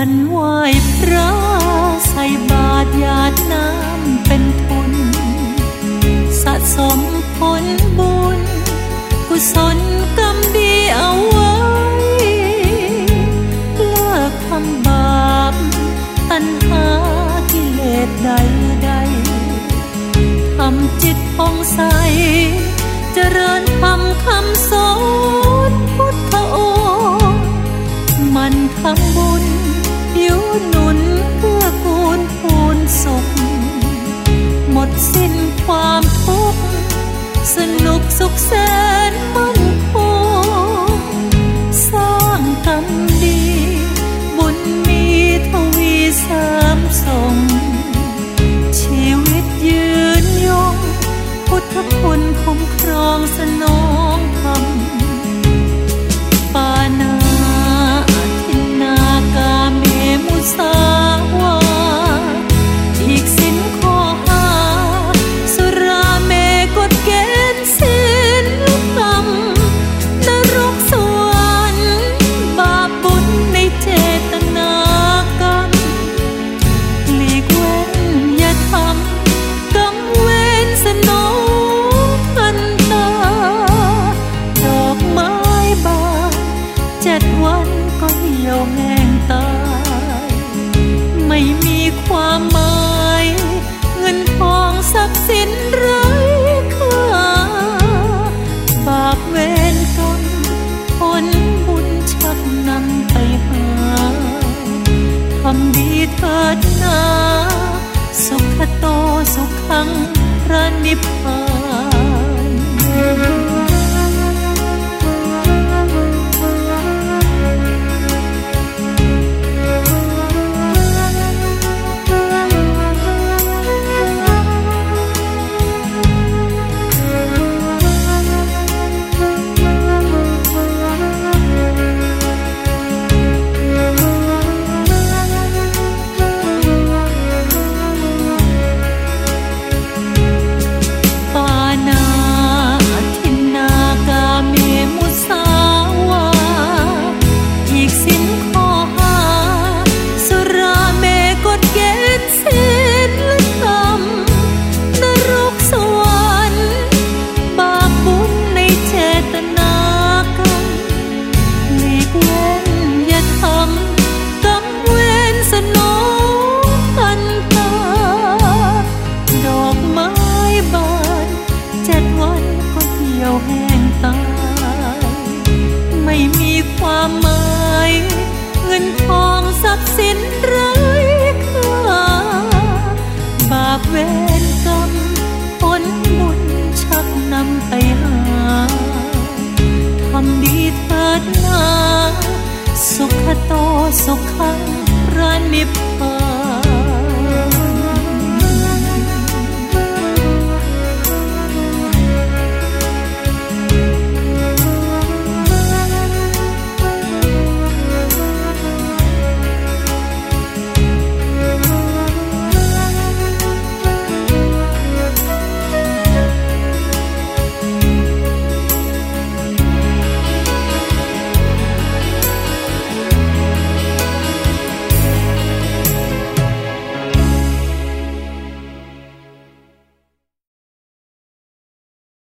มันไหวพระใส่บาตรหยาดน้ำเป็นทุน สะสมผลบุญ กุศลกรรมดีเอาไว้เลิกทำบาปตัณหาที่เลสใดใดทำจิตผ่องใส เจริญทำคำสอน ดวันก็เหี่ยวแห้งตาย ไม่มีความหมายุขังร้านนิพพาน